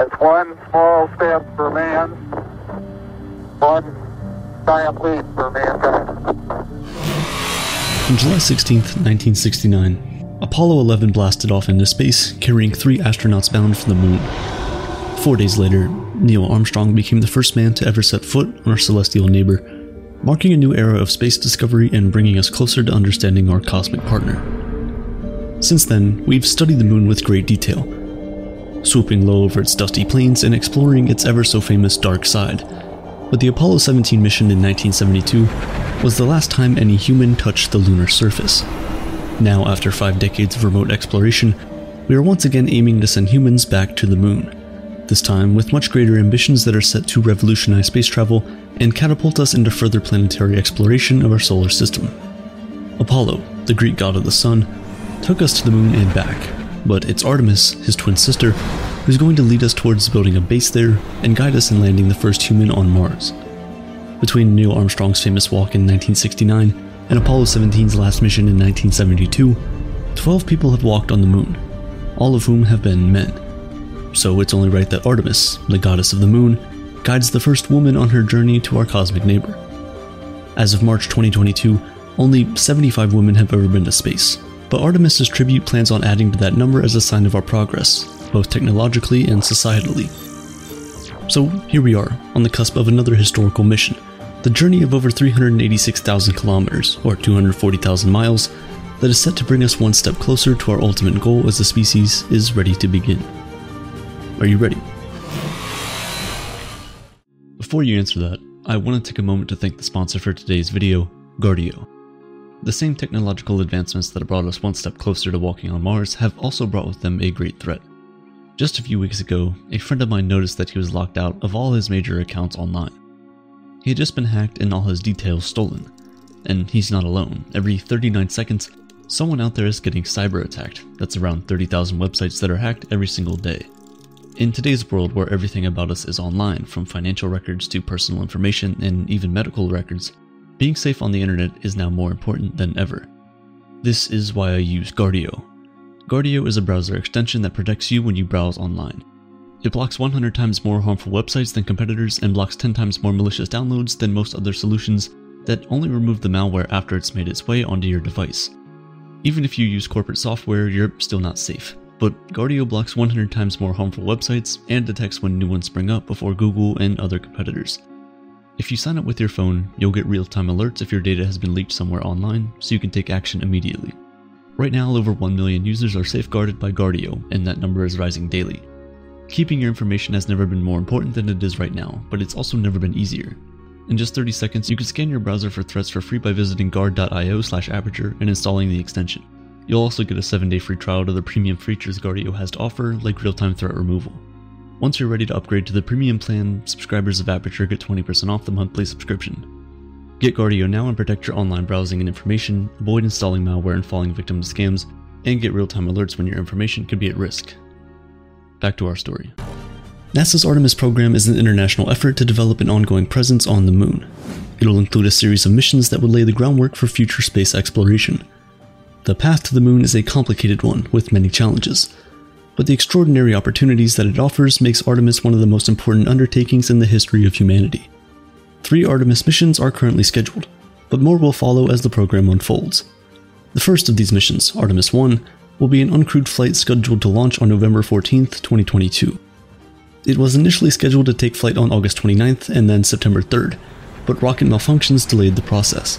It's one small step for man, one giant leap for mankind. On July 16, 1969, Apollo 11 blasted off into space, carrying three astronauts bound for the moon. Four days later, Neil Armstrong became the first man to ever set foot on our celestial neighbor, marking a new era of space discovery and bringing us closer to understanding our cosmic partner. Since then, we've studied the moon with great detail, swooping low over its dusty plains and exploring its ever so famous dark side. But the Apollo 17 mission in 1972 was the last time any human touched the lunar surface. Now, after five decades of remote exploration, we are once again aiming to send humans back to the moon. This time with much greater ambitions that are set to revolutionize space travel and catapult us into further planetary exploration of our solar system. Apollo, the Greek god of the sun, took us to the moon and back, but it's Artemis, his twin sister, who's going to lead us towards building a base there and guide us in landing the first human on Mars. Between Neil Armstrong's famous walk in 1969 and Apollo 17's last mission in 1972, 12 people have walked on the moon, all of whom have been men. So it's only right that Artemis, the goddess of the moon, guides the first woman on her journey to our cosmic neighbor. As of March 2022, only 75 women have ever been to space, but Artemis's tribute plans on adding to that number as a sign of our progress, both technologically and societally. So here we are, on the cusp of another historical mission. The journey of over 386,000 kilometers, or 240,000 miles, that is set to bring us one step closer to our ultimate goal as a species is ready to begin. Are you ready? Before you answer that, I want to take a moment to thank the sponsor for today's video, Guardio. The same technological advancements that have brought us one step closer to walking on Mars have also brought with them a great threat. Just a few weeks ago, a friend of mine noticed that he was locked out of all his major accounts online. He had just been hacked and all his details stolen. And he's not alone. Every 39 seconds, someone out there is getting cyber attacked. That's around 30,000 websites that are hacked every single day. In today's world where everything about us is online, from financial records to personal information and even medical records, being safe on the internet is now more important than ever. This is why I use Guardio. Guardio is a browser extension that protects you when you browse online. It blocks 100 times more harmful websites than competitors and blocks 10 times more malicious downloads than most other solutions that only remove the malware after it's made its way onto your device. Even if you use corporate software, you're still not safe. But Guardio blocks 100 times more harmful websites and detects when new ones spring up before Google and other competitors. If you sign up with your phone, you'll get real-time alerts if your data has been leaked somewhere online, so you can take action immediately. Right now, over 1 million users are safeguarded by Guardio, and that number is rising daily. Keeping your information has never been more important than it is right now, but it's also never been easier. In just 30 seconds, you can scan your browser for threats for free by visiting guard.io slash aperture and installing the extension. You'll also get a 7-day free trial to the premium features Guardio has to offer, like real-time threat removal. Once you're ready to upgrade to the premium plan, subscribers of Aperture get 20% off the monthly subscription. Get Guardio now and protect your online browsing and information, avoid installing malware and falling victim to scams, and get real-time alerts when your information could be at risk. Back to our story. NASA's Artemis program is an international effort to develop an ongoing presence on the moon. It'll include a series of missions that would lay the groundwork for future space exploration. The path to the moon is a complicated one with many challenges, but the extraordinary opportunities that it offers makes Artemis one of the most important undertakings in the history of humanity. Three Artemis missions are currently scheduled, but more will follow as the program unfolds. The first of these missions, Artemis 1, will be an uncrewed flight scheduled to launch on November 14, 2022. It was initially scheduled to take flight on August 29th and then September 3rd, but rocket malfunctions delayed the process.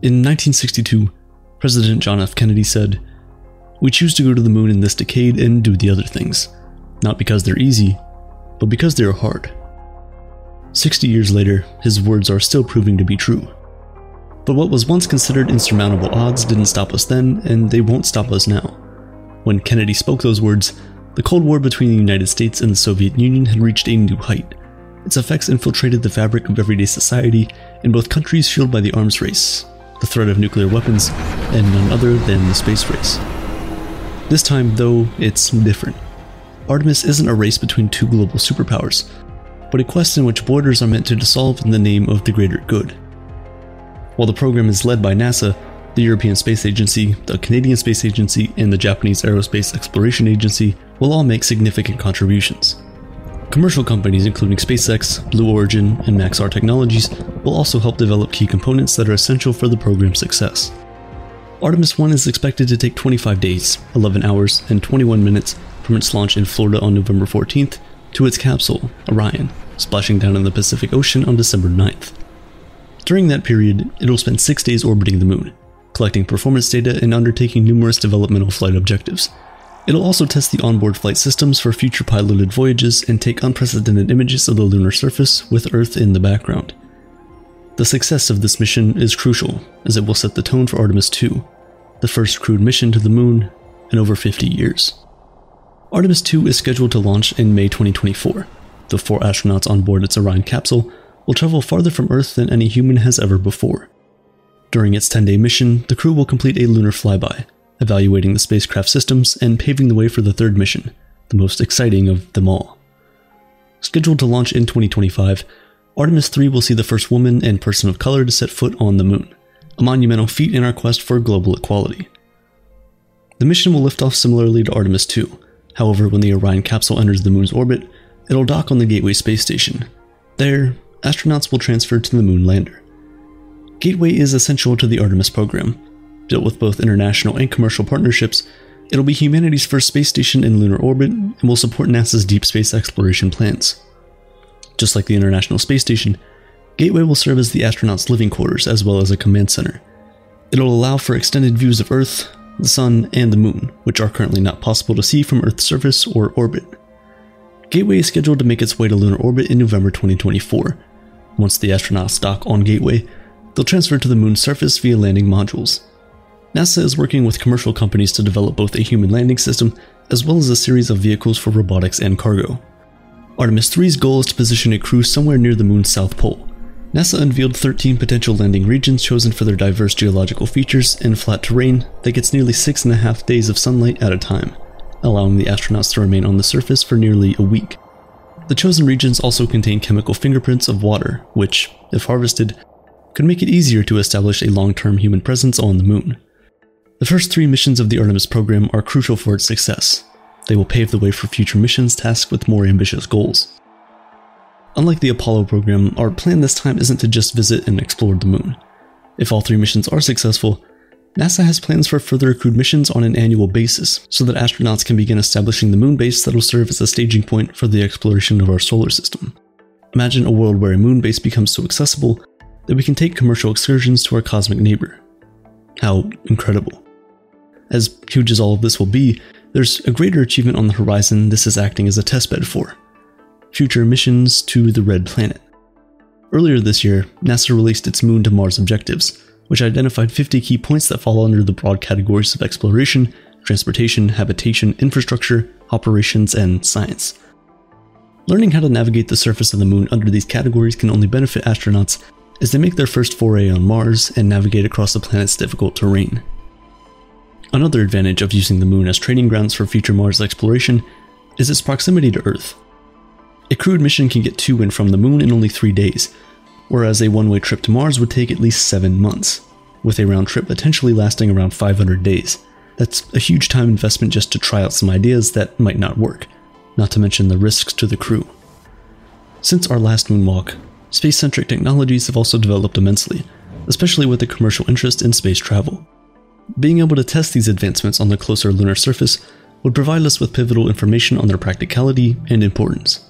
In 1962, President John F. Kennedy said, we choose to go to the moon in this decade and do the other things, not because they're easy, but because they're hard. 60 years later, his words are still proving to be true. But what was once considered insurmountable odds didn't stop us then, and they won't stop us now. When Kennedy spoke those words, the Cold War between the United States and the Soviet Union had reached a new height. Its effects infiltrated the fabric of everyday society, in both countries fueled by the arms race, the threat of nuclear weapons, and none other than the space race. This time, though, it's different. Artemis isn't a race between two global superpowers, but a quest in which borders are meant to dissolve in the name of the greater good. While the program is led by NASA, The European Space Agency, the Canadian Space Agency, and the Japanese Aerospace Exploration Agency will all make significant contributions. Commercial companies including SpaceX, Blue Origin, and Maxar Technologies will also help develop key components that are essential for the program's success. Artemis 1 is expected to take 25 days, 11 hours, and 21 minutes from its launch in Florida on November 14th to its capsule, Orion, splashing down in the Pacific Ocean on December 9th. During that period, it'll spend six days orbiting the moon, collecting performance data and undertaking numerous developmental flight objectives. It'll also test the onboard flight systems for future piloted voyages and take unprecedented images of the lunar surface with Earth in the background. The success of this mission is crucial, as it will set the tone for Artemis 2, the first crewed mission to the moon in over 50 years. Artemis 2 is scheduled to launch in May 2024. The four astronauts on board its Orion capsule will travel farther from Earth than any human has ever before. During its 10 day mission, the crew will complete a lunar flyby, evaluating the spacecraft systems and paving the way for the third mission, the most exciting of them all. Scheduled to launch in 2025, Artemis 3 will see the first woman and person of color to set foot on the moon, a monumental feat in our quest for global equality. The mission will lift off similarly to Artemis 2. However, when the Orion capsule enters the moon's orbit, it'll dock on the Gateway space station. There, astronauts will transfer to the moon lander. Gateway is essential to the Artemis program. Built with both international and commercial partnerships, it'll be humanity's first space station in lunar orbit and will support NASA's deep space exploration plans. Just like the International Space Station, Gateway will serve as the astronauts' living quarters as well as a command center. It'll allow for extended views of Earth, the Sun, and the Moon, which are currently not possible to see from Earth's surface or orbit. Gateway is scheduled to make its way to lunar orbit in November 2024. Once the astronauts dock on Gateway, they'll transfer to the moon's surface via landing modules. NASA is working with commercial companies to develop both a human landing system as well as a series of vehicles for robotics and cargo. Artemis 3's goal is to position a crew somewhere near the moon's south pole. NASA unveiled 13 potential landing regions chosen for their diverse geological features and flat terrain that gets nearly six and a half days of sunlight at a time, allowing the astronauts to remain on the surface for nearly a week. The chosen regions also contain chemical fingerprints of water, which, if harvested, could make it easier to establish a long term human presence on the moon. The first three missions of the Artemis program are crucial for its success. They will pave the way for future missions tasked with more ambitious goals. Unlike the Apollo program, our plan this time isn't to just visit and explore the moon. If all three missions are successful, NASA has plans for further crewed missions on an annual basis so that astronauts can begin establishing the moon base that will serve as a staging point for the exploration of our solar system. Imagine a world where a moon base becomes so accessible that we can take commercial excursions to our cosmic neighbor. How incredible. As huge as all of this will be, there's a greater achievement on the horizon this is acting as a testbed for future missions to the Red Planet. Earlier this year, NASA released its Moon to Mars objectives, which identified 50 key points that fall under the broad categories of exploration, transportation, habitation, infrastructure, operations, and science. Learning how to navigate the surface of the moon under these categories can only benefit astronauts as they make their first foray on Mars and navigate across the planet's difficult terrain. Another advantage of using the moon as training grounds for future Mars exploration is its proximity to Earth. A crewed mission can get to and from the moon in only three days, whereas a one way trip to Mars would take at least seven months, with a round trip potentially lasting around 500 days. That's a huge time investment just to try out some ideas that might not work, not to mention the risks to the crew. Since our last moonwalk, space centric technologies have also developed immensely, especially with the commercial interest in space travel. Being able to test these advancements on the closer lunar surface would provide us with pivotal information on their practicality and importance.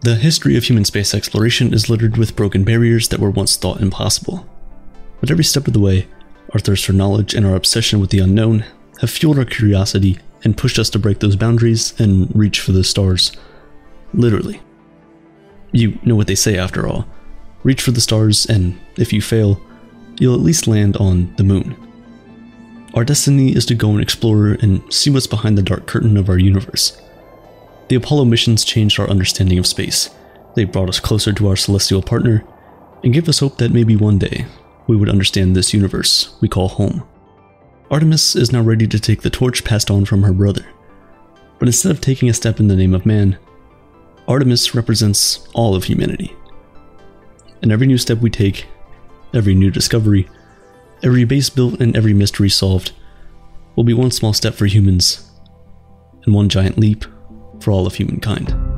The history of human space exploration is littered with broken barriers that were once thought impossible. But every step of the way, our thirst for knowledge and our obsession with the unknown have fueled our curiosity and pushed us to break those boundaries and reach for the stars. Literally. You know what they say after all reach for the stars, and if you fail, you'll at least land on the moon. Our destiny is to go and explore and see what's behind the dark curtain of our universe. The Apollo missions changed our understanding of space. They brought us closer to our celestial partner and gave us hope that maybe one day we would understand this universe we call home. Artemis is now ready to take the torch passed on from her brother. But instead of taking a step in the name of man, Artemis represents all of humanity. And every new step we take, every new discovery, every base built and every mystery solved will be one small step for humans and one giant leap for all of humankind.